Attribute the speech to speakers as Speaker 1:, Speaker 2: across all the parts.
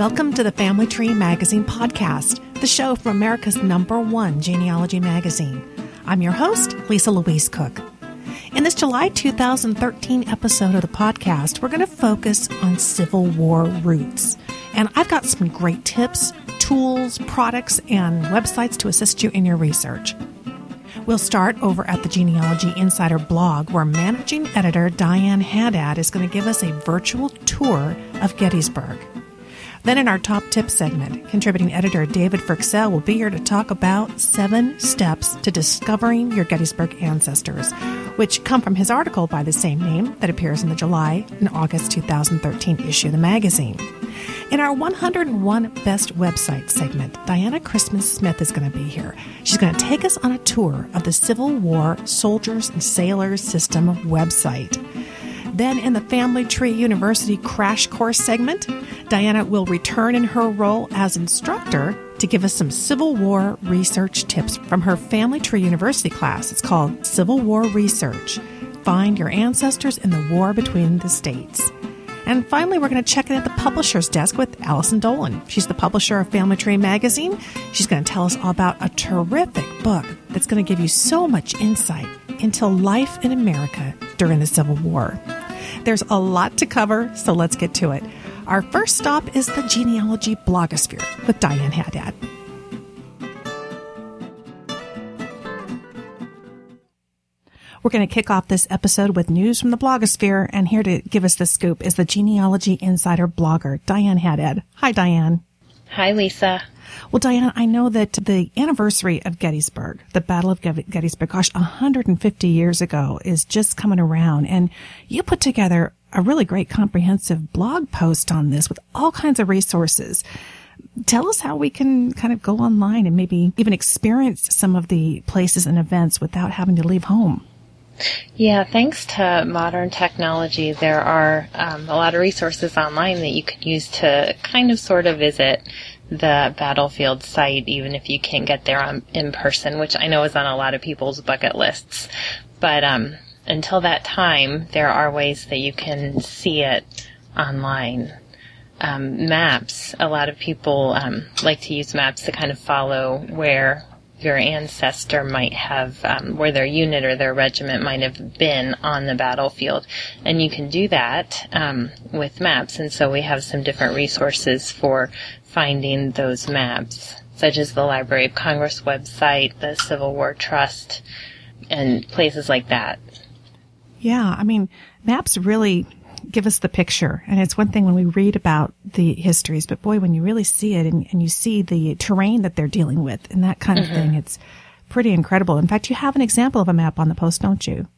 Speaker 1: Welcome to the Family Tree Magazine podcast, the show from America's number one genealogy magazine. I'm your host, Lisa Louise Cooke. In this July 2013 episode of the podcast, we're going to focus on Civil War roots. And I've got some great tips, tools, products, and websites to assist you in your research. We'll start over at the Genealogy Insider blog, where managing editor Diane Haddad is going to give us a virtual tour of Gettysburg. Then, in our top tip segment, contributing editor David Fryxell will be here to talk about seven steps to discovering your Gettysburg ancestors, which come from his article by the same name that appears in the July and August 2013 issue of the magazine. In our 101 Best Websites segment, Diana Crisman Smith is going to be here. She's going to take us on a tour of the Civil War Soldiers and Sailors System website. Then, in the Family Tree University Crash Course segment, Diana will return in her role as instructor to give us some Civil War research tips from her Family Tree University class. It's called Civil War Research Find Your Ancestors in the War Between the States. And finally, we're going to check in at the publisher's desk with Allison Dolan. She's the publisher of Family Tree Magazine. She's going to tell us all about a terrific book that's going to give you so much insight into life in America during the Civil War. There's a lot to cover, so let's get to it. Our first stop is the genealogy blogosphere with Diane Haddad. We're going to kick off this episode with news from the blogosphere, and here to give us the scoop is the Genealogy Insider blogger, Diane Haddad. Hi, Diane.
Speaker 2: Hi, Lisa.
Speaker 1: Well, Diana, I know that the anniversary of Gettysburg, the Battle of Gettysburg, gosh, 150 years ago is just coming around, and you put together a really great comprehensive blog post on this with all kinds of resources. Tell us how we can kind of go online and maybe even experience some of the places and events without having to leave home.
Speaker 2: Yeah, thanks to modern technology, there are um, a lot of resources online that you can use to kind of sort of visit the battlefield site, even if you can't get there on, in person, which I know is on a lot of people's bucket lists. But um, until that time, there are ways that you can see it online. Um, maps. A lot of people um, like to use maps to kind of follow where your ancestor might have, um, where their unit or their regiment might have been on the battlefield. And you can do that um, with maps. And so we have some different resources for finding those maps, such as the Library of Congress website, the Civil War Trust, and places like that.
Speaker 1: Yeah, I mean, maps really give us the picture. And it's one thing when we read about the histories, but boy, when you really see it and, and you see the terrain that they're dealing with and that kind mm-hmm. of thing, it's pretty incredible. In fact, you have an example of a map on the post, don't you?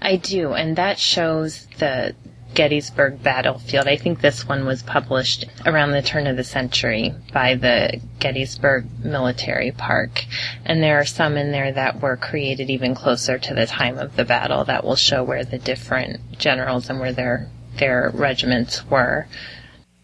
Speaker 2: I do, and that shows the Gettysburg battlefield. I think this one was published around the turn of the century by the Gettysburg Military Park. And there are some in there that were created even closer to the time of the battle that will show where the different generals and where their their regiments were.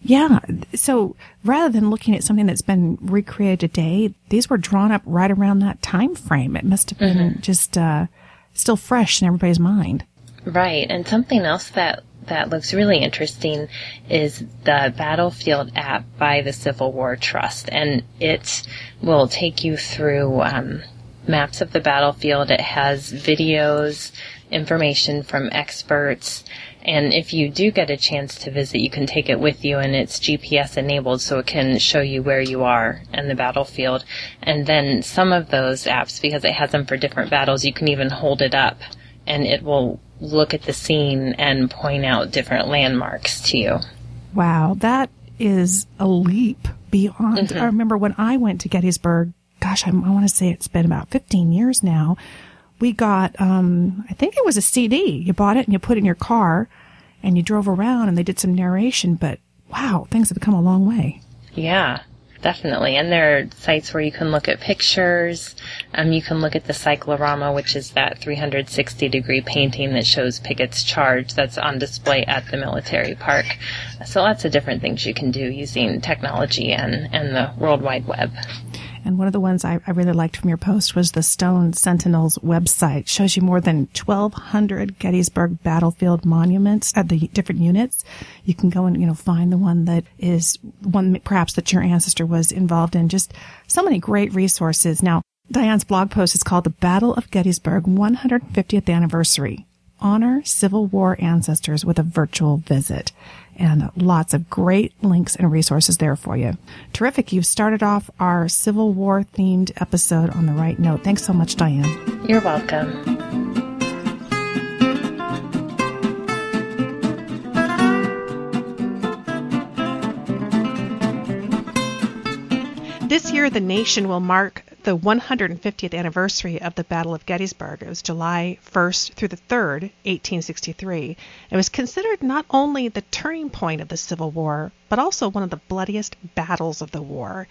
Speaker 1: Yeah. So rather than looking at something that's been recreated today, these were drawn up right around that time frame. It must have been mm-hmm. just uh, still fresh in everybody's mind.
Speaker 2: Right. And something else that that looks really interesting is the Battlefield app by the Civil War Trust, and it will take you through um, maps of the battlefield. It has videos, information from experts, and if you do get a chance to visit, you can take it with you and it's GPS enabled so it can show you where you are in the battlefield. And then some of those apps, because it has them for different battles, you can even hold it up and it will look at the scene and point out different landmarks to you.
Speaker 1: Wow, that is a leap beyond. Mm-hmm. I remember when I went to Gettysburg, gosh, I, I want to say it's been about 15 years now. We got, um, I think it was a CD. You bought it and you put it in your car and you drove around and they did some narration, but wow, things have come a long way.
Speaker 2: Yeah definitely. And there are sites where you can look at pictures. Um, you can look at the cyclorama, which is that 360 degree painting that shows Pickett's charge that's on display at the military park. So lots of different things you can do using technology and, and the World Wide Web.
Speaker 1: And one of the ones I, I really liked from your post was the Stone Sentinels website. It shows you more than 1,200 Gettysburg battlefield monuments at the different units. You can go and, you know, find the one that is one perhaps that your ancestor was involved in. Just so many great resources. Now, Diane's blog post is called The Battle of Gettysburg 150th Anniversary. Honor Civil War ancestors with a virtual visit. And lots of great links and resources there for you. Terrific. You've started off our Civil War themed episode on the right note. Thanks so much, Diane.
Speaker 2: You're welcome.
Speaker 1: This year, the nation will mark the 150th anniversary of the Battle of Gettysburg. It was July 1st through the 3rd, 1863. It was considered not only the turning point of the Civil War, but also one of the bloodiest battles of the war.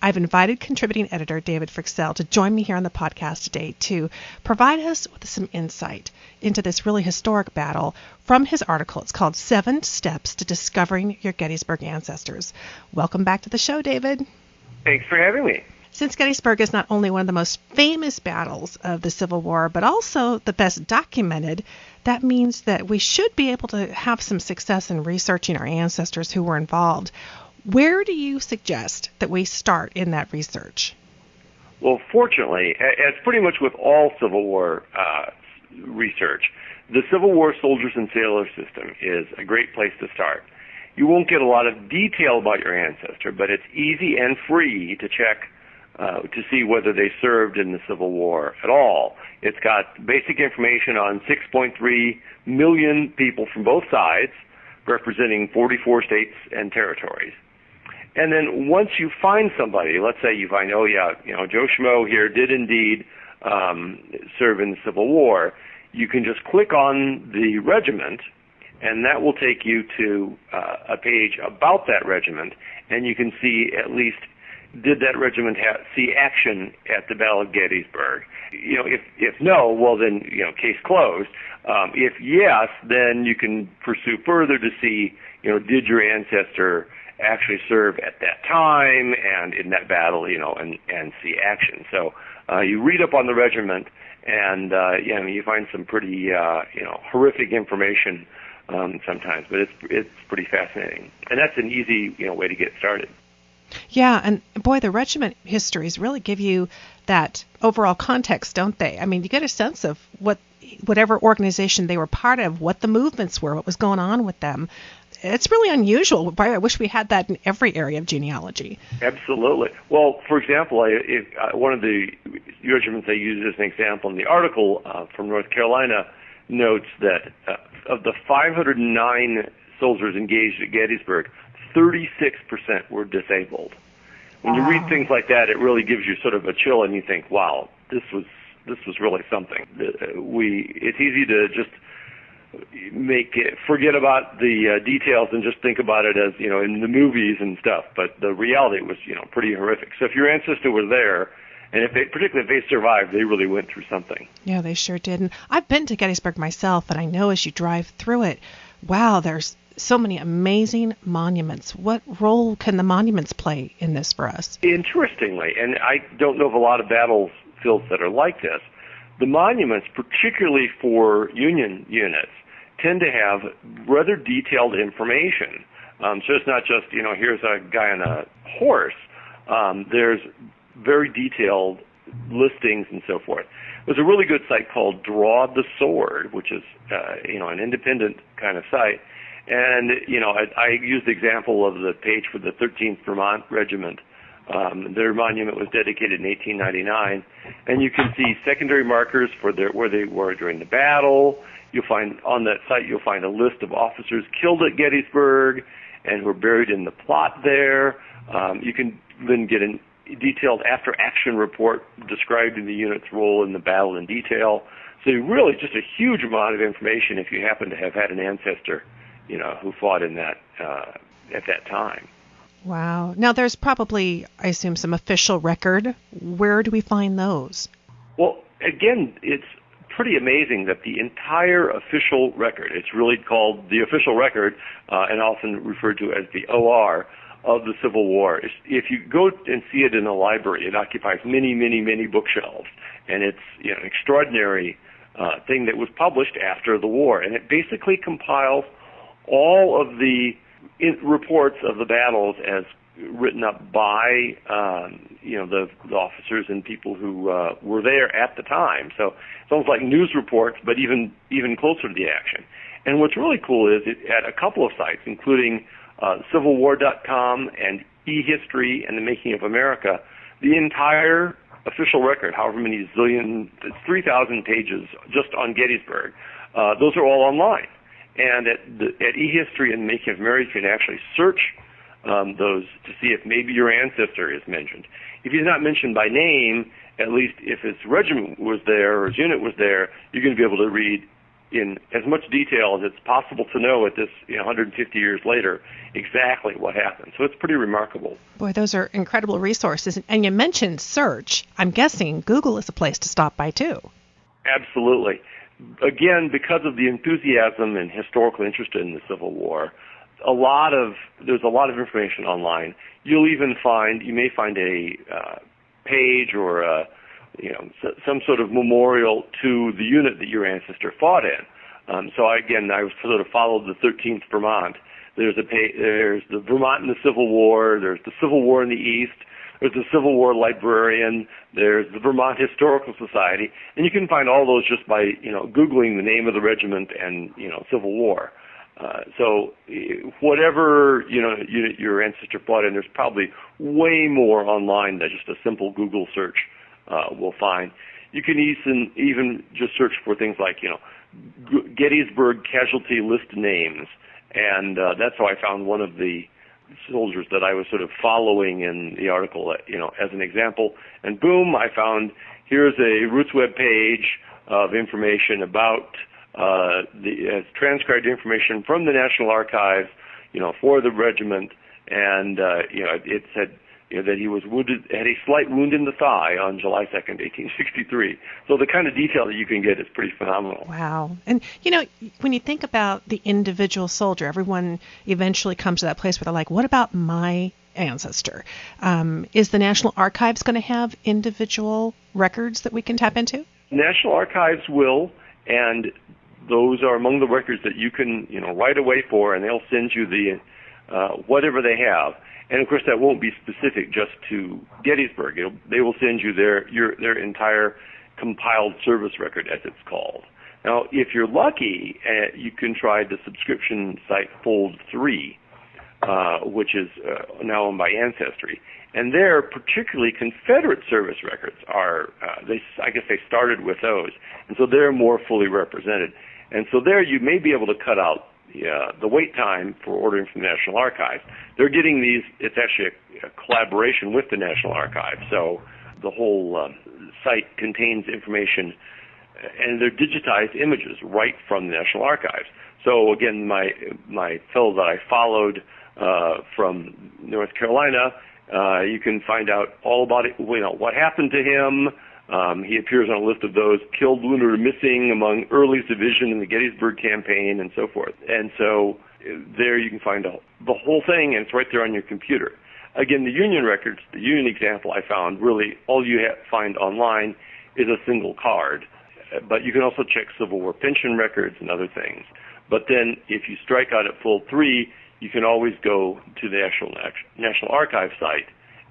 Speaker 1: I've invited contributing editor David Fryxell to join me here on the podcast today to provide us with some insight into this really historic battle from his article. It's called Seven Steps to Discovering Your Gettysburg Ancestors. Welcome back to the show, David.
Speaker 3: Thanks for having me.
Speaker 1: Since Gettysburg is not only one of the most famous battles of the Civil War, but also the best documented, that means that we should be able to have some success in researching our ancestors who were involved. Where do you suggest that we start in that research?
Speaker 3: Well, fortunately, as pretty much with all Civil War uh, research, the Civil War soldiers and sailors system is a great place to start. You won't get a lot of detail about your ancestor, but it's easy and free to check uh, to see whether they served in the Civil War at all. It's got basic information on 6.3 million people from both sides, representing 44 states and territories. And then once you find somebody, let's say you find, oh yeah, you know, Joe Schmo here did indeed um, serve in the Civil War, you can just click on the regiment and that will take you to uh, a page about that regiment, and you can see at least did that regiment ha- see action at the Battle of Gettysburg? You know, if if no, well then you know case closed. Um, if yes, then you can pursue further to see you know did your ancestor actually serve at that time and in that battle, you know, and and see action. So uh, you read up on the regiment, and uh, you know you find some pretty uh, you know horrific information um, sometimes, but it's it's pretty fascinating, and that's an easy you know way to get started.
Speaker 1: Yeah, and boy, the regiment histories really give you that overall context, don't they? I mean, you get a sense of what whatever organization they were part of, what the movements were, what was going on with them. It's really unusual. I wish we had that in every area of genealogy.
Speaker 3: Absolutely. Well, for example, I, if, uh, one of the regiments I use as an example in the article uh, from North Carolina notes that uh, of the 509 soldiers engaged at Gettysburg, 36% were disabled. When wow. you read things like that, it really gives you sort of a chill, and you think, "Wow, this was this was really something." Uh, we it's easy to just make it forget about the uh, details and just think about it as you know in the movies and stuff. But the reality was you know pretty horrific. So if your ancestor was there, and if they, particularly if they survived, they really went through something.
Speaker 1: Yeah, they sure did. And I've been to Gettysburg myself, and I know as you drive through it, wow, there's so many amazing monuments. What role can the monuments play in this for us?
Speaker 3: Interestingly, and I don't know of a lot of battlefields that are like this, the monuments, particularly for Union units, tend to have rather detailed information. Um, so it's not just, you know, here's a guy on a horse. Um, there's very detailed listings and so forth. There's a really good site called Draw the Sword, which is uh, you know an independent kind of site. And you know, I, I used the example of the page for the 13th Vermont Regiment. Um, their monument was dedicated in 1899, and you can see secondary markers for their, where they were during the battle. You'll find on that site you'll find a list of officers killed at Gettysburg and who are buried in the plot there. Um, you can then get an detailed after action report describing the unit's role in the battle in detail. So really just a huge amount of information if you happen to have had an ancestor, you know, who fought in that uh, at that time.
Speaker 1: Wow. Now there's probably, I assume, some official record. Where do we find those?
Speaker 3: Well, again, it's pretty amazing that the entire official record, it's really called the official record uh, and often referred to as the OR, of the Civil War. If you go and see it in a library, it occupies many, many, many bookshelves, and it's you know, an extraordinary uh, thing that was published after the war, and it basically compiles all of the in- reports of the battles as written up by um, you know the, the officers and people who uh, were there at the time. So it's almost like news reports, but even even closer to the action. And what's really cool is it, at a couple of sites, including uh, CivilWar.com and eHistory and the Making of America, the entire official record, however many zillion, it's 3,000 pages just on Gettysburg. Uh, those are all online. And at, the, at eHistory and the Making of America, you can actually search um, those to see if maybe your ancestor is mentioned. If he's not mentioned by name, at least if his regiment was there or his unit was there, you're going to be able to read in as much detail as it's possible to know at this you know, 150 years later exactly what happened. So it's pretty remarkable.
Speaker 1: Boy, those are incredible resources. And you mentioned search. I'm guessing Google is a place to stop by too.
Speaker 3: Absolutely. Again, because of the enthusiasm and historical interest in the Civil War, a lot of there's a lot of information online. You'll even find you may find a uh, page or a you know, some sort of memorial to the unit that your ancestor fought in. Um, so I, again, I sort of followed the 13th Vermont. There's a there's the Vermont in the Civil War. There's the Civil War in the East. There's the Civil War librarian. There's the Vermont Historical Society, and you can find all those just by you know googling the name of the regiment and you know Civil War. Uh, so whatever you know you, your ancestor fought in, there's probably way more online than just a simple Google search uh, will find. You can even even just search for things like you know Gettysburg casualty list names, and uh, that's how I found one of the soldiers that I was sort of following in the article, uh, you know, as an example. And boom, I found here's a RootsWeb page of information about uh, the uh, transcribed information from the National Archives, you know, for the regiment, and uh, you know, it said you know, that he was wounded, had a slight wound in the thigh on July 2nd, 1863. So the kind of detail that you can get is pretty phenomenal.
Speaker 1: Wow. And, you know, when you think about the individual soldier, everyone eventually comes to that place where they're like, what about my ancestor? Um, is the National Archives going to have individual records that we can tap into?
Speaker 3: National Archives will, and those are among the records that you can, you know, write away for, and they'll send you the uh, whatever they have. And of course, that won't be specific just to Gettysburg. It'll, they will send you their your their entire compiled service record, as it's called. Now, if you're lucky, uh, you can try the subscription site Fold 3, uh, which is uh, now owned by Ancestry. And there, particularly Confederate service records are, uh, they, I guess they started with those. And so they're more fully represented. And so there you may be able to cut out uh, the wait time for ordering from the National Archives. They're getting these. It's actually a, a collaboration with the National Archives, so the whole uh, site contains information, and they're digitized images right from the National Archives. So again, my my fellow that I followed uh, from North Carolina, uh, you can find out all about it. You know what happened to him um, he appears on a list of those killed, wounded, or missing among Early's division in the Gettysburg campaign and so forth. And so uh, there you can find a, the whole thing, and it's right there on your computer. Again, the Union records, the Union example I found, really all you ha- find online is a single card. But you can also check Civil War pension records and other things. But then if you strike out at Fold3, you can always go to the National, National Archive site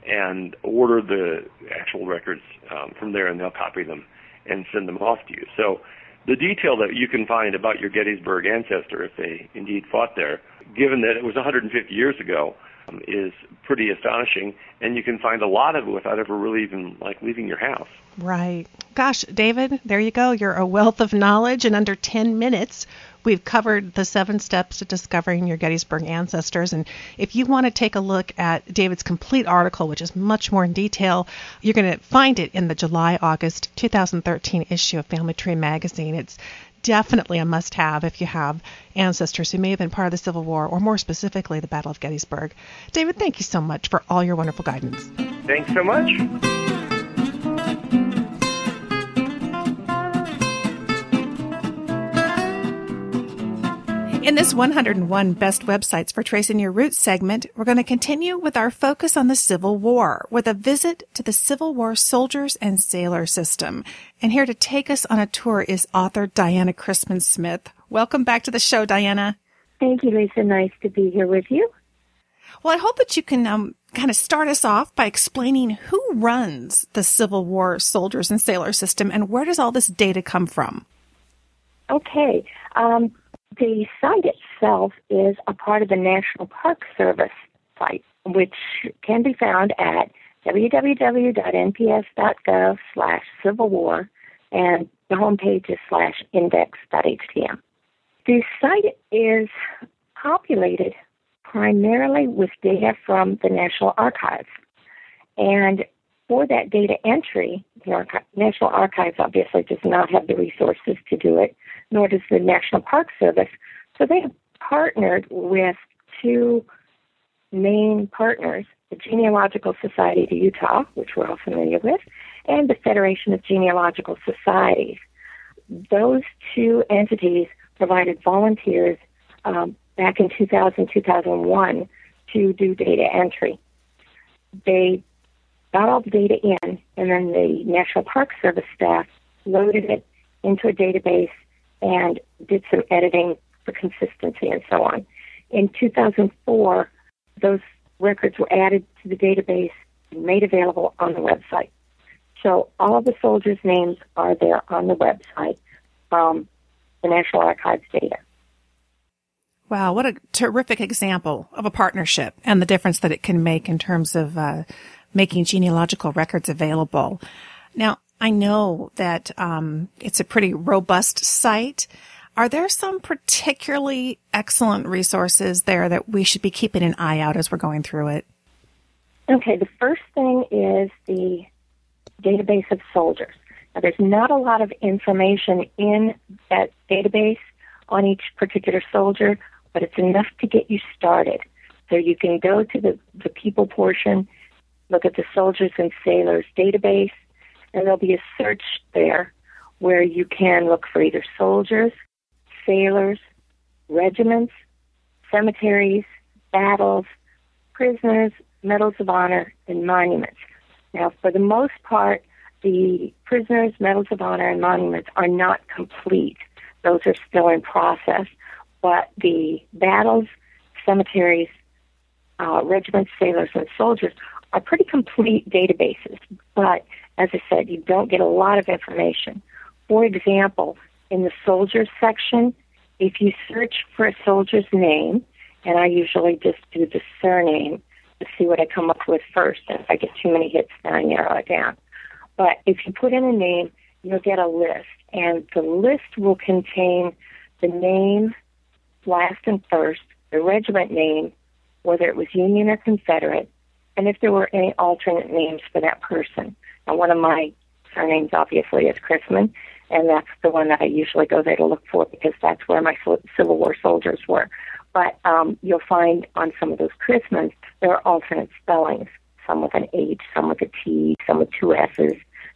Speaker 3: and order the actual records um, from there, and they'll copy them and send them off to you. So the detail that you can find about your Gettysburg ancestor, if they indeed fought there, given that it was 150 years ago, Um, is pretty astonishing, and you can find a lot of it without ever really even like leaving your house.
Speaker 1: Right. Gosh, David, there you go. You're a wealth of knowledge in under 10 minutes. We've covered the seven steps to discovering your Gettysburg ancestors. And if you want to take a look at David's complete article, which is much more in detail, you're going to find it in the July August 2013 issue of Family Tree magazine. It's definitely a must have if you have ancestors who may have been part of the Civil War or more specifically the Battle of Gettysburg. David, thank you so much for all your wonderful guidance.
Speaker 3: Thanks so much.
Speaker 1: In this 101 Best Websites for Tracing Your Roots segment, we're going to continue with our focus on the Civil War with a visit to the Civil War soldiers and sailor system. And here to take us on a tour is author Diana Crisman Smith. Welcome back to the show, Diana.
Speaker 4: Thank you, Lisa. Nice to be here with you.
Speaker 1: Well, I hope that you can um, kind of start us off by explaining who runs the Civil War soldiers and sailor system and where does all this data come from?
Speaker 4: Okay. Um, the site itself is a part of the National Park Service site, which can be found at www.nps.gov slash Civil War, and the homepage is slash index.htm. The site is populated primarily with data from the National Archives. And for that data entry, the Archi- National Archives obviously does not have the resources to do it, nor does the National Park Service. So they have partnered with two main partners, the Genealogical Society of Utah, which we're all familiar with, and the Federation of Genealogical Societies. Those two entities provided volunteers um, back in 2000, 2001 to do data entry. They got all the data in, and then the National Park Service staff loaded it into a database and did some editing for consistency and so on. In 2004, those records were added to the database and made available on the website. So all of the soldiers' names are there on the website from the National Archives data.
Speaker 1: Wow, what a terrific example of a partnership and the difference that it can make in terms of uh, making genealogical records available. Now, I know that um, it's a pretty robust site. Are there some particularly excellent resources there that we should be keeping an eye out as we're going through it?
Speaker 4: Okay, the first thing is the database of soldiers. Now, there's not a lot of information in that database on each particular soldier, but it's enough to get you started. So you can go to the, the people portion, look at the soldiers and sailors database, and there'll be a search there where you can look for either soldiers, sailors, regiments, cemeteries, battles, prisoners, medals of honor, and monuments. Now, for the most part, the prisoners, medals of honor, and monuments are not complete. Those are still in process but the battles, cemeteries, uh, regiments, sailors, and soldiers are pretty complete databases. But as I said, you don't get a lot of information. For example, in the soldiers section, if you search for a soldier's name, and I usually just do the surname to see what I come up with first. And if I get too many hits, then I narrow it down. But if you put in a name, you'll get a list, and the list will contain the name, last and first, the regiment name, whether it was Union or Confederate, and if there were any alternate names for that person. Now, one of my surnames obviously is Crisman, and that's the one that I usually go there to look for because that's where my Civil War soldiers were. But um, you'll find on some of those Crismans there are alternate spellings, some with an H, some with a T, some with two S's,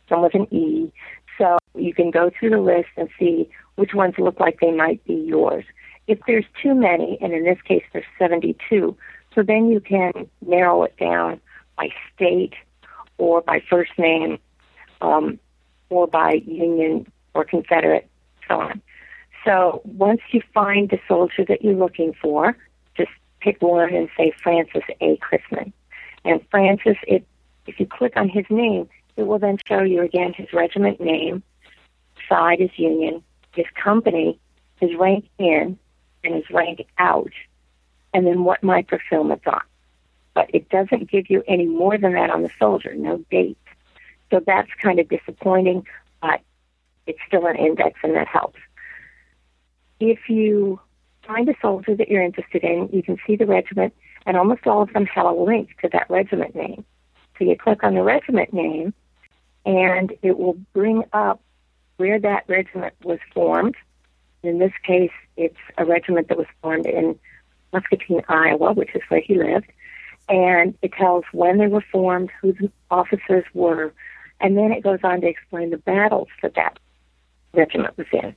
Speaker 4: some with an E. So you can go through the list and see which ones look like they might be yours. If there's too many, and in this case there's 72, so then you can narrow it down by state or by first name um, or by Union or Confederate, so on. So once you find the soldier that you're looking for, just pick one and say Francis A. Crisman. And Francis, it, if you click on his name, it will then show you again his regiment name, side is Union, his company, his rank in, and his rank out, and then what microfilm it's on. But it doesn't give you any more than that on the soldier, no date. So that's kind of disappointing, but it's still an index and that helps. If you find a soldier that you're interested in, you can see the regiment, and almost all of them have a link to that regiment name. So you click on the regiment name, and it will bring up where that regiment was formed, in this case, it's a regiment that was formed in Muscatine, Iowa, which is where he lived. And it tells when they were formed, who the officers were, and then it goes on to explain the battles that that regiment was in.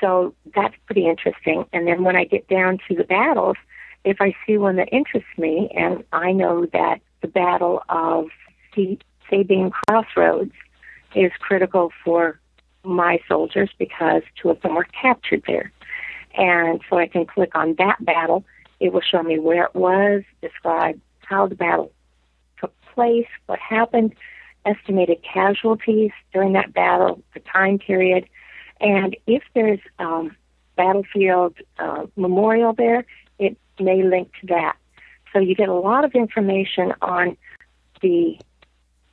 Speaker 4: so that's pretty interesting. And then when I get down to the battles, if I see one that interests me, and I know that the Battle of Sabine Crossroads is critical for my soldiers because two of them were captured there. And so I can click on that battle. It will show me where it was, describe how the battle took place, what happened, estimated casualties during that battle, the time period, and if there's um, battlefield uh, memorial there, it may link to that. So you get a lot of information on the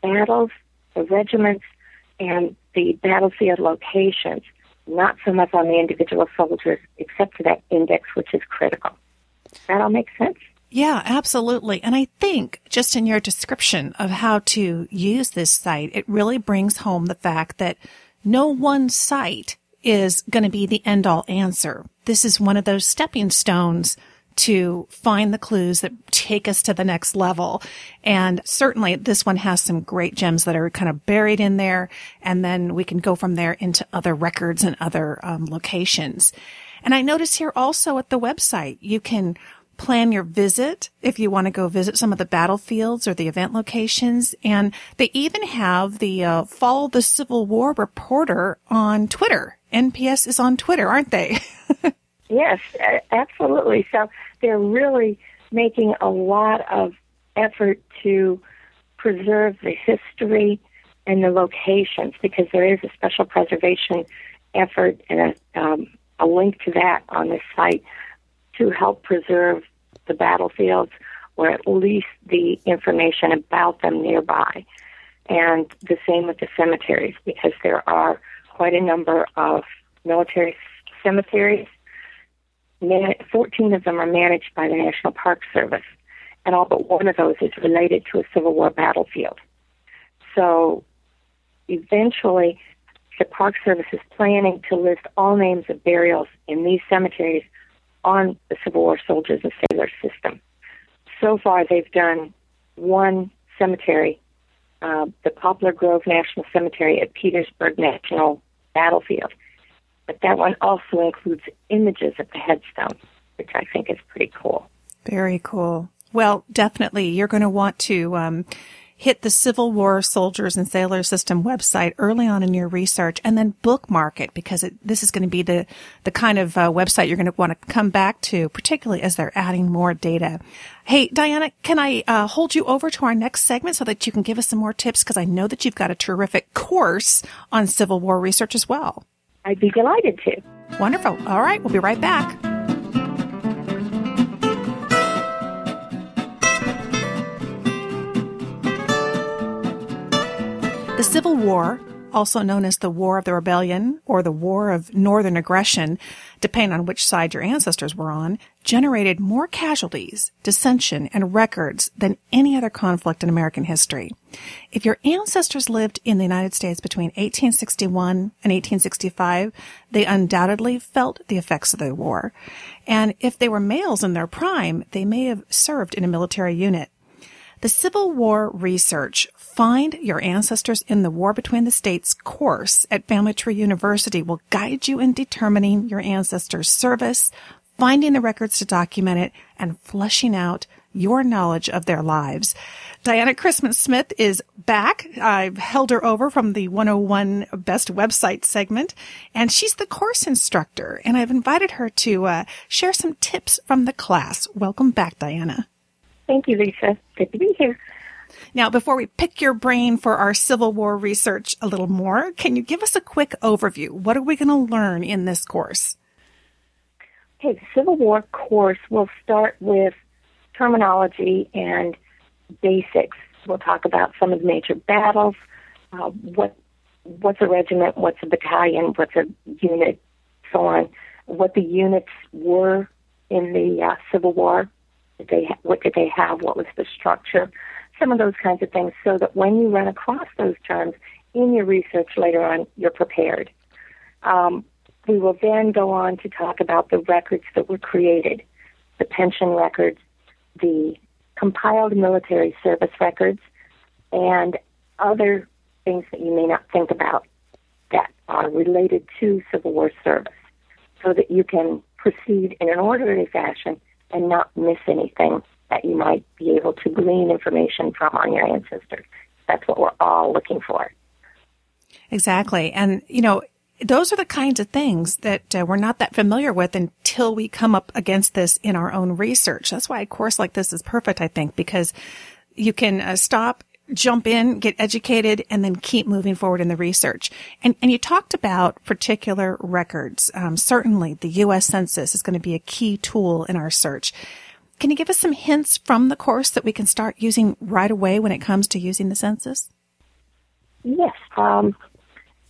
Speaker 4: battles, the regiments, and the battlefield locations, not so much on the individual soldiers, except for that index, which is critical. That all make sense?
Speaker 1: Yeah, absolutely. And I think just in your description of how to use this site, it really brings home the fact that no one site is going to be the end all answer. This is one of those stepping stones to find the clues that take us to the next level. And certainly this one has some great gems that are kind of buried in there. And then we can go from there into other records and other um, locations. And I notice here also at the website, you can plan your visit if you want to go visit some of the battlefields or the event locations. And they even have the uh, Follow the Civil War reporter on Twitter. NPS is on Twitter, aren't they?
Speaker 4: yes, absolutely. So they're really making a lot of effort to preserve the history and the locations because there is a special preservation effort and a, um, a link to that on this site to help preserve the battlefields or at least the information about them nearby. And the same with the cemeteries because there are quite a number of military cemeteries. 14 of them are managed by the National Park Service, and all but one of those is related to a Civil War battlefield. So eventually, the Park Service is planning to list all names of burials in these cemeteries on the Civil War soldiers and sailors system. So far, they've done one cemetery, uh, the Poplar Grove National Cemetery at Petersburg National Battlefield. But that one also includes images of the headstones, which I think is pretty cool.
Speaker 1: Very cool. Well, definitely, you're going to want to um, hit the Civil War Soldiers and Sailors System website early on in your research and then bookmark it because it, this is going to be the, the kind of uh, website you're going to want to come back to, particularly as they're adding more data. Hey, Diana, can I uh, hold you over to our next segment so that you can give us some more tips? Because I know that you've got a terrific course on Civil War research as well.
Speaker 4: I'd be delighted to.
Speaker 1: Wonderful. All right, we'll be right back. The Civil War, also known as the War of the Rebellion or the War of Northern Aggression, depending on which side your ancestors were on, generated more casualties, dissension, and records than any other conflict in American history. If your ancestors lived in the United States between 1861 and 1865, they undoubtedly felt the effects of the war. And if they were males in their prime, they may have served in a military unit. The Civil War Research Find Your Ancestors in the War Between the States course at Family Tree University will guide you in determining your ancestors' service, finding the records to document it, and fleshing out your knowledge of their lives. Diana Crisman Smith is back. I've held her over from the 101 Best Website segment, and she's the course instructor. And I've invited her to uh, share some tips from the class. Welcome back, Diana.
Speaker 4: Thank you, Lisa. Good to be here.
Speaker 1: Now, before we pick your brain for our Civil War research a little more, can you give us a quick overview? What are we going to learn in this course?
Speaker 4: Okay, the Civil War course will start with terminology and basics. We'll talk about some of the major battles, uh, what what's a regiment, what's a battalion, what's a unit, so on. What the units were in the uh, Civil War, did they what did they have? What was the structure? Some of those kinds of things, so that when you run across those terms in your research later on, you're prepared. Um, we will then go on to talk about the records that were created, the pension records, the compiled military service records, and other things that you may not think about that are related to Civil War service. so that you can proceed in an orderly fashion and not miss anything that you might be able to glean information from on your ancestors. That's what we're all looking for.
Speaker 1: Exactly. And, you know, those are the kinds of things that uh, we're not that familiar with until we come up against this in our own research. That's why a course like this is perfect, I think, because you can uh, stop, jump in, get educated, and then keep moving forward in the research. And, and you talked about particular records. Um, certainly the U.S. Census is going to be a key tool in our search. Can you give us some hints from the course that we can start using right away when it comes to using the census?
Speaker 4: Yes. Um,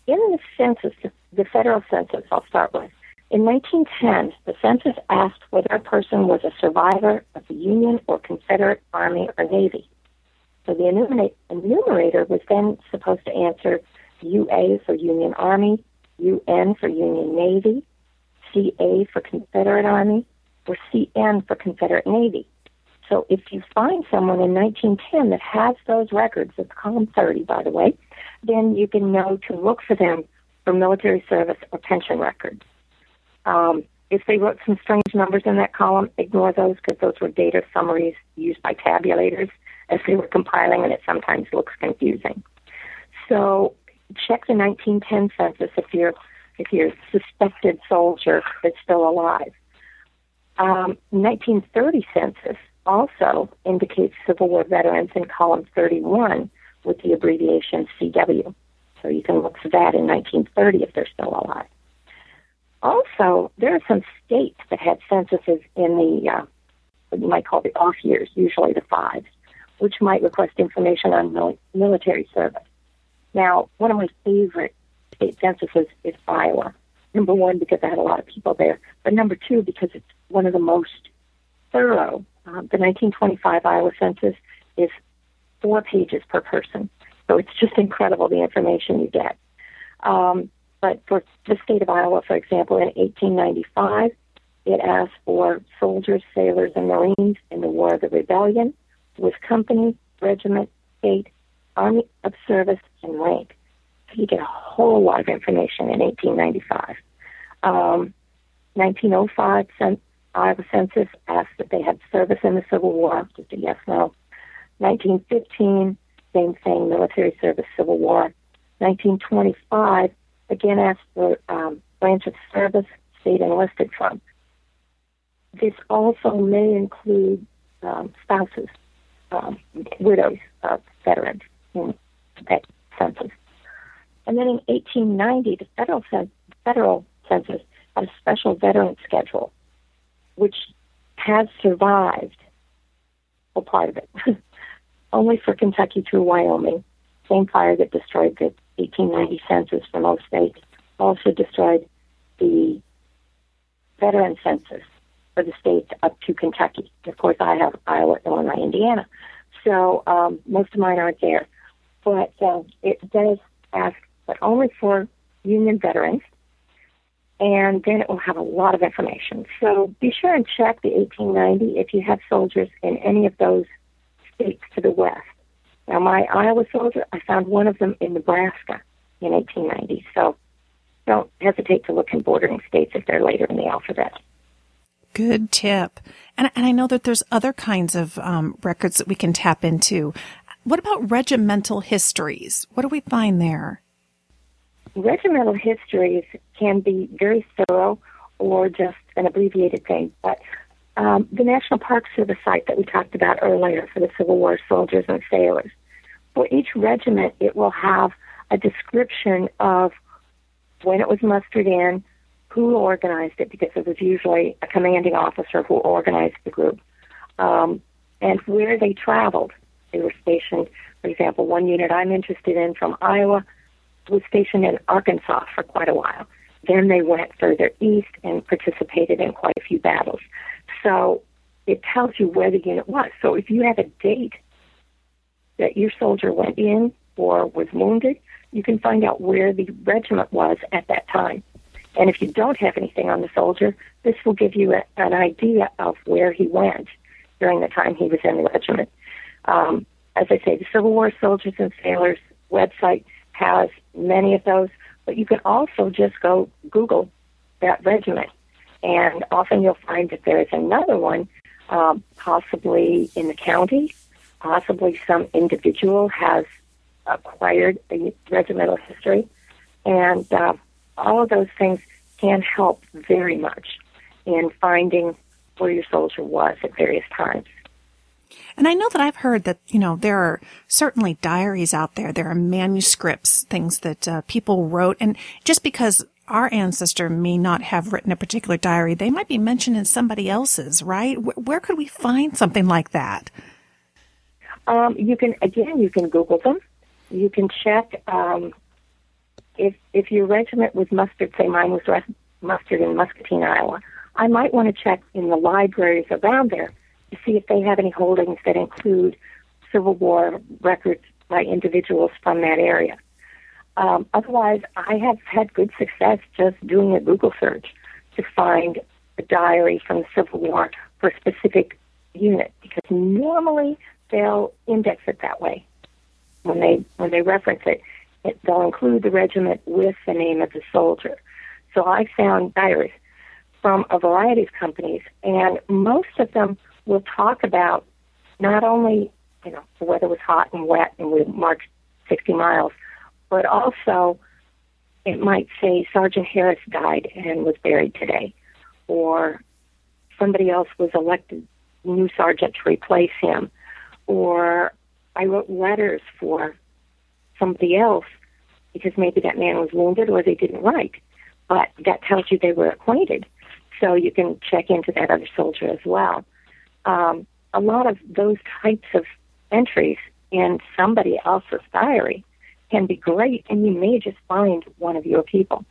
Speaker 4: in the census, the federal census, I'll start with. In 1910, the census asked whether a person was a survivor of the Union or Confederate Army or Navy. So the enumerator was then supposed to answer UA for Union Army, UN for Union Navy, CA for Confederate Army, or CN for Confederate Navy. So if you find someone in 1910 that has those records, it's column 30, by the way, then you can know to look for them for military service or pension records. Um, if they wrote some strange numbers in that column, ignore those because those were data summaries used by tabulators as they were compiling, and it sometimes looks confusing. So check the 1910 census if your if your suspected soldier is still alive. Um, 1930 census also indicates Civil War veterans in column 31 with the abbreviation CW. So you can look for that in 1930 if they're still alive. Also, there are some states that had censuses in the uh, what you might call the off years, usually the fives, which might request information on mil- military service. Now, one of my favorite state censuses is Iowa. Number one, because I had a lot of people there, but number two, because it's one of the most thorough. Um, the 1925 Iowa Census is four pages per person. So it's just incredible the information you get. Um, but for the state of Iowa, for example, in 1895, it asked for soldiers, sailors, and Marines in the War of the Rebellion with company, regiment, state, army of service, and rank. So you get a whole lot of information in 1895. Um, 1905 Iowa Census asked that they had service in the Civil War, just a yes no. 1915, same thing, military service, Civil War. 1925, again asked for um, branch of service, state enlisted from. This also may include um, spouses, um, widows of veterans in that census. And then in 1890, the federal, federal census had a special veteran schedule, which has survived, well, part of it, only for Kentucky through Wyoming. Same fire that destroyed the 1890 census for most states also destroyed the veteran census for the states up to Kentucky. Of course, I have Iowa, Illinois, Indiana. So um, most of mine aren't there. But uh, it does ask, but only for Union veterans. And then it will have a lot of information. So be sure and check the 1890 if you have soldiers in any of those states to the west. Now, my Iowa soldier, I found one of them in Nebraska in 1890. So don't hesitate to look in bordering states if they're later in the alphabet.
Speaker 1: Good tip. And, and I know that there's other kinds of um, records that we can tap into. What about regimental histories? What do we find there?
Speaker 4: Regimental histories can be very thorough or just an abbreviated thing, but um, the National Park Service site that we talked about earlier for the Civil War soldiers and sailors, for each regiment, it will have a description of when it was mustered in, who organized it, because it was usually a commanding officer who organized the group, um, and where they traveled. They were stationed, for example, one unit I'm interested in from Iowa was stationed in Arkansas for quite a while. Then they went further east and participated in quite a few battles. So it tells you where the unit was. So if you have a date that your soldier went in or was wounded, you can find out where the regiment was at that time. And if you don't have anything on the soldier, this will give you a, an idea of where he went during the time he was in the regiment. Um, as I say, the Civil War Soldiers and Sailors website has many of those, but you can also just go Google that regiment. And often you'll find that there is another one, uh, possibly in the county, possibly some individual has acquired a regimental history, and uh, all of those things can help very much in finding where your soldier was at various times.
Speaker 1: And I know that I've heard that, you know, there are certainly diaries out there. There are manuscripts, things that uh, people wrote. And just because our ancestor may not have written a particular diary, they might be mentioned in somebody else's, right? Where could we find something like that?
Speaker 4: Um, you can, again, you can Google them. You can check um, if if your regiment was mustered. Say mine was mustered in Muscatine, Iowa. I might want to check in the libraries around there to see if they have any holdings that include Civil War records by individuals from that area. Um, otherwise, I have had good success just doing a Google search to find a diary from the Civil War for a specific unit because normally they'll index it that way. When they when they reference it, it they'll include the regiment with the name of the soldier. So I found diaries from a variety of companies, and most of them will talk about not only you know the weather was hot and wet and we marched 60 miles, but also it might say Sergeant Harris died and was buried today, or somebody else was elected new sergeant to replace him, or I wrote letters for somebody else because maybe that man was wounded or they didn't write, but that tells you they were acquainted. So you can check into that other soldier as well. Um, a lot of those types of entries in somebody else's diary can be great, and you may just find one of your people.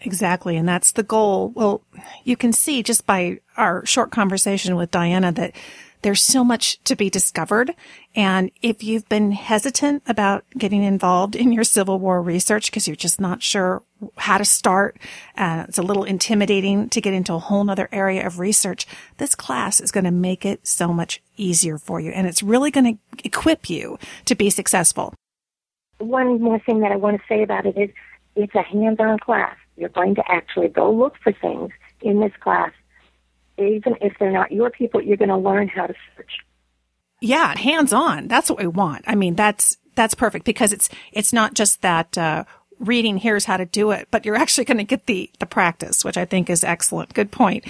Speaker 1: Exactly. And that's the goal. Well, you can see just by our short conversation with Diana that there's so much to be discovered. And if you've been hesitant about getting involved in your Civil War research because you're just not sure how to start, uh, it's a little intimidating to get into a whole other area of research. This class is going to make it so much easier for you. And it's really going to equip you to be successful.
Speaker 4: One more thing that I want to say about it is it's a hands-on class. You're going to actually go look for things in this class even if they're not your people, you're going to learn how to search.
Speaker 1: Yeah, hands on. That's what we want. I mean, that's that's perfect because it's it's not just that uh, reading. Here's how to do it, but you're actually going to get the the practice, which I think is excellent. Good point.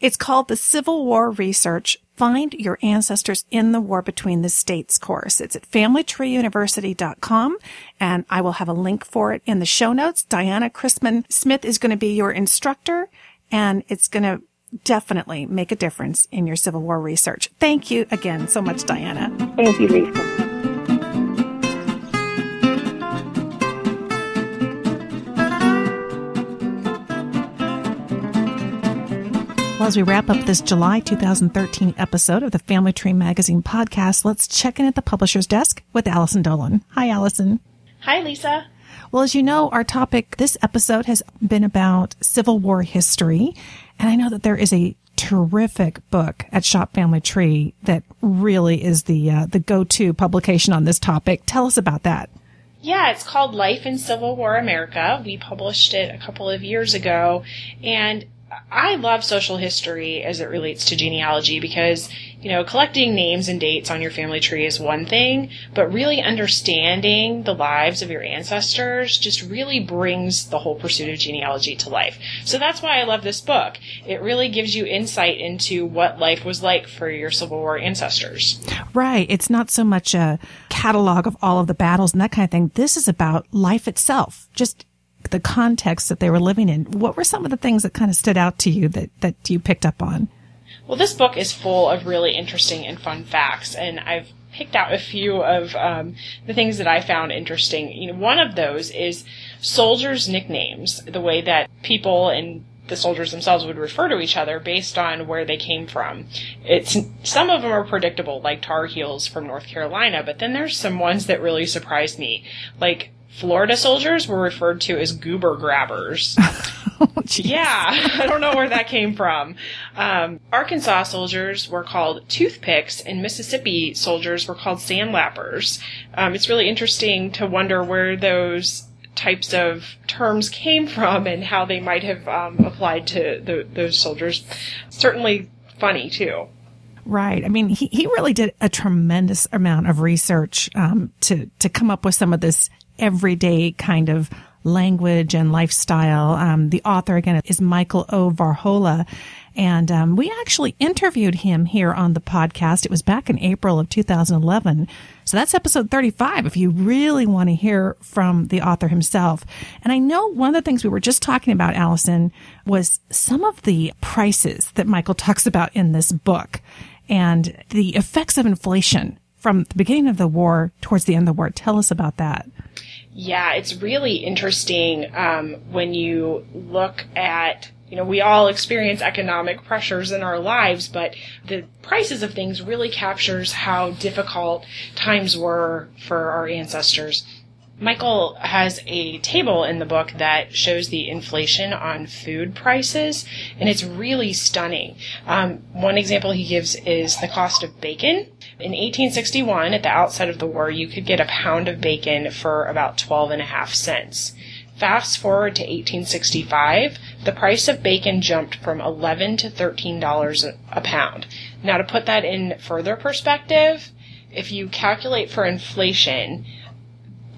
Speaker 1: It's called the Civil War Research Find Your Ancestors in the War Between the States course. It's at familytreeuniversity.com and I will have a link for it in the show notes. Diana Crisman Smith is going to be your instructor and it's going to definitely make a difference in your Civil War research. Thank you again so much, Diana.
Speaker 4: Thank you, Lisa.
Speaker 1: Well, as we wrap up this July 2013 episode of the Family Tree Magazine podcast, let's check in at the publisher's desk with Allison Dolan. Hi, Allison.
Speaker 5: Hi, Lisa.
Speaker 1: Well, as you know, our topic this episode has been about Civil War history. And I know that there is a terrific book at Shop Family Tree that really is the uh, the go-to publication on this topic. Tell us about that.
Speaker 5: Yeah, it's called Life in Civil War America. We published it a couple of years ago, and I love social history as it relates to genealogy because, you know, collecting names and dates on your family tree is one thing, but really understanding the lives of your ancestors just really brings the whole pursuit of genealogy to life. So that's why I love this book. It really gives you insight into what life was like for your Civil War ancestors.
Speaker 1: Right. It's not so much a catalog of all of the battles and that kind of thing. This is about life itself, just the context that they were living in. What were some of the things that kind of stood out to you that, that you picked up on?
Speaker 5: Well, this book is full of really interesting and fun facts, and I've picked out a few of um, the things that I found interesting. You know, one of those is soldiers' nicknames, the way that people and the soldiers themselves would refer to each other based on where they came from. It's some of them are predictable, like Tar Heels from North Carolina, but then there's some ones that really surprised me, like Florida soldiers were referred to as goober grabbers. oh, yeah, I don't know where that came from. Um, Arkansas soldiers were called toothpicks, and Mississippi soldiers were called sandlappers. Um, it's really interesting to wonder where those types of terms came from and how they might have um, applied to the, those soldiers. Certainly funny too.
Speaker 1: Right. I mean, he, he really did a tremendous amount of research um, to to come up with some of this everyday kind of language and lifestyle. Um, the author again is Michael O. Varhola. And um, we actually interviewed him here on the podcast. It was back in April of 2011. So that's episode 35 if you really want to hear from the author himself. And I know one of the things we were just talking about, Allison, was some of the prices that Michael talks about in this book and the effects of inflation from the beginning of the war towards the end of the war. Tell us about that.
Speaker 5: Yeah, it's really interesting um, when you look at you know, we all experience economic pressures in our lives, but the prices of things really captures how difficult times were for our ancestors. Michael has a table in the book that shows the inflation on food prices, and it's really stunning. Um, one example he gives is the cost of bacon. In 1861, at the outset of the war, you could get a pound of bacon for about 12 and a half cents. Fast forward to 1865, the price of bacon jumped from 11 to $13 a pound. Now to put that in further perspective, if you calculate for inflation,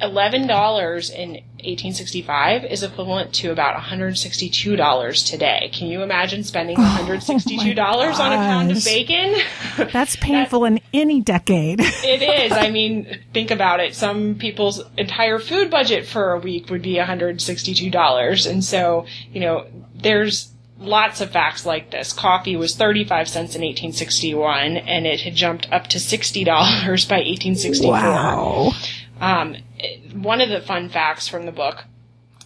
Speaker 5: $11 in 1865 is equivalent to about $162 today. Can you imagine spending $162 oh, oh on a pound of bacon?
Speaker 1: That's painful in any decade.
Speaker 5: it is. I mean, think about it. Some people's entire food budget for a week would be $162. And so, you know, there's lots of facts like this. Coffee was 35 cents in 1861 and it had jumped up to $60 by 1864.
Speaker 1: Wow.
Speaker 5: Um, one of the fun facts from the book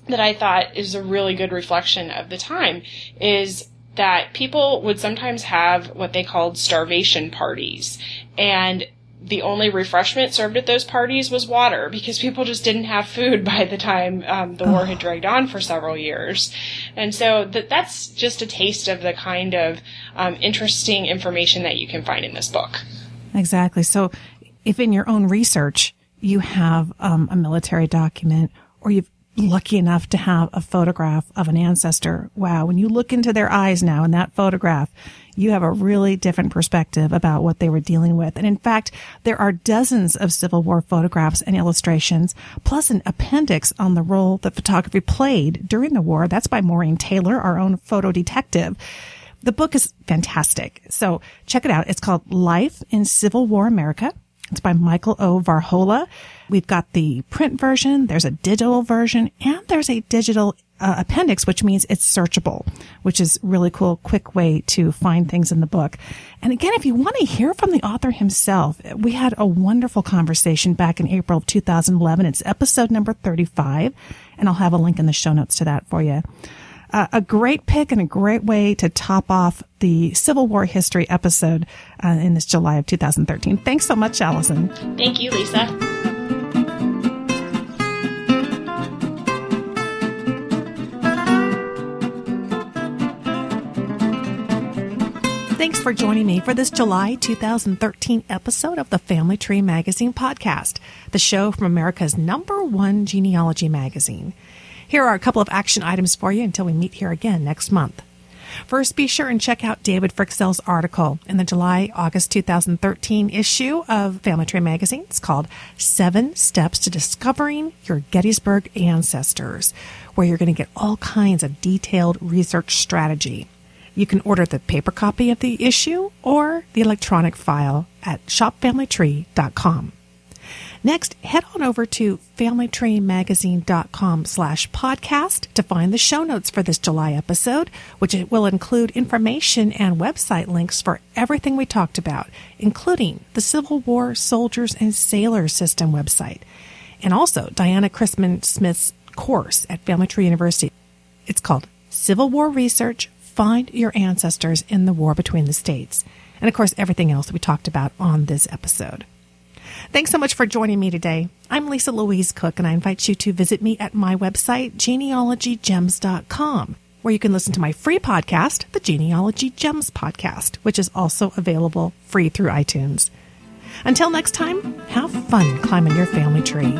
Speaker 5: that I thought is a really good reflection of the time is that people would sometimes have what they called starvation parties. And the only refreshment served at those parties was water because people just didn't have food by the time um, the war had dragged on for several years. And so th- that's just a taste of the kind of um, interesting information that you can find in this book.
Speaker 1: Exactly. So if in your own research, you have um, a military document or you're lucky enough to have a photograph of an ancestor. Wow. When you look into their eyes now in that photograph, you have a really different perspective about what they were dealing with. And in fact, there are dozens of Civil War photographs and illustrations, plus an appendix on the role that photography played during the war. That's by Maureen Taylor, our own photo detective. The book is fantastic. So check it out. It's called Life in Civil War America. It's by Michael O. Varhola. We've got the print version, there's a digital version, and there's a digital uh, appendix, which means it's searchable, which is really cool, quick way to find things in the book. And again, if you want to hear from the author himself, we had a wonderful conversation back in April of 2011. It's episode number 35, and I'll have a link in the show notes to that for you uh, a great pick and a great way to top off the Civil War history episode uh, in this July of 2013. Thanks so much, Allison.
Speaker 5: Thank you, Lisa.
Speaker 1: Thanks for joining me for this July 2013 episode of the Family Tree Magazine podcast, the show from America's number one genealogy magazine. Here are a couple of action items for you until we meet here again next month. First, be sure and check out David Fryxell's article in the July August 2013 issue of Family Tree magazine. It's called Seven Steps to Discovering Your Gettysburg Ancestors, where you're going to get all kinds of detailed research strategy. You can order the paper copy of the issue or the electronic file at shopfamilytree.com. Next, head on over to familytreemagazine.com slash podcast to find the show notes for this July episode, which will include information and website links for everything we talked about, including the Civil War Soldiers and Sailors System website, and also Diana Crisman Smith's course at Family Tree University. It's called Civil War Research Find Your Ancestors in the War Between the States. And of course, everything else we talked about on this episode. Thanks so much for joining me today. I'm Lisa Louise Cooke, and I invite you to visit me at my website, genealogygems.com, where you can listen to my free podcast, the Genealogy Gems Podcast, which is also available free through iTunes. Until next time, have fun climbing your family tree.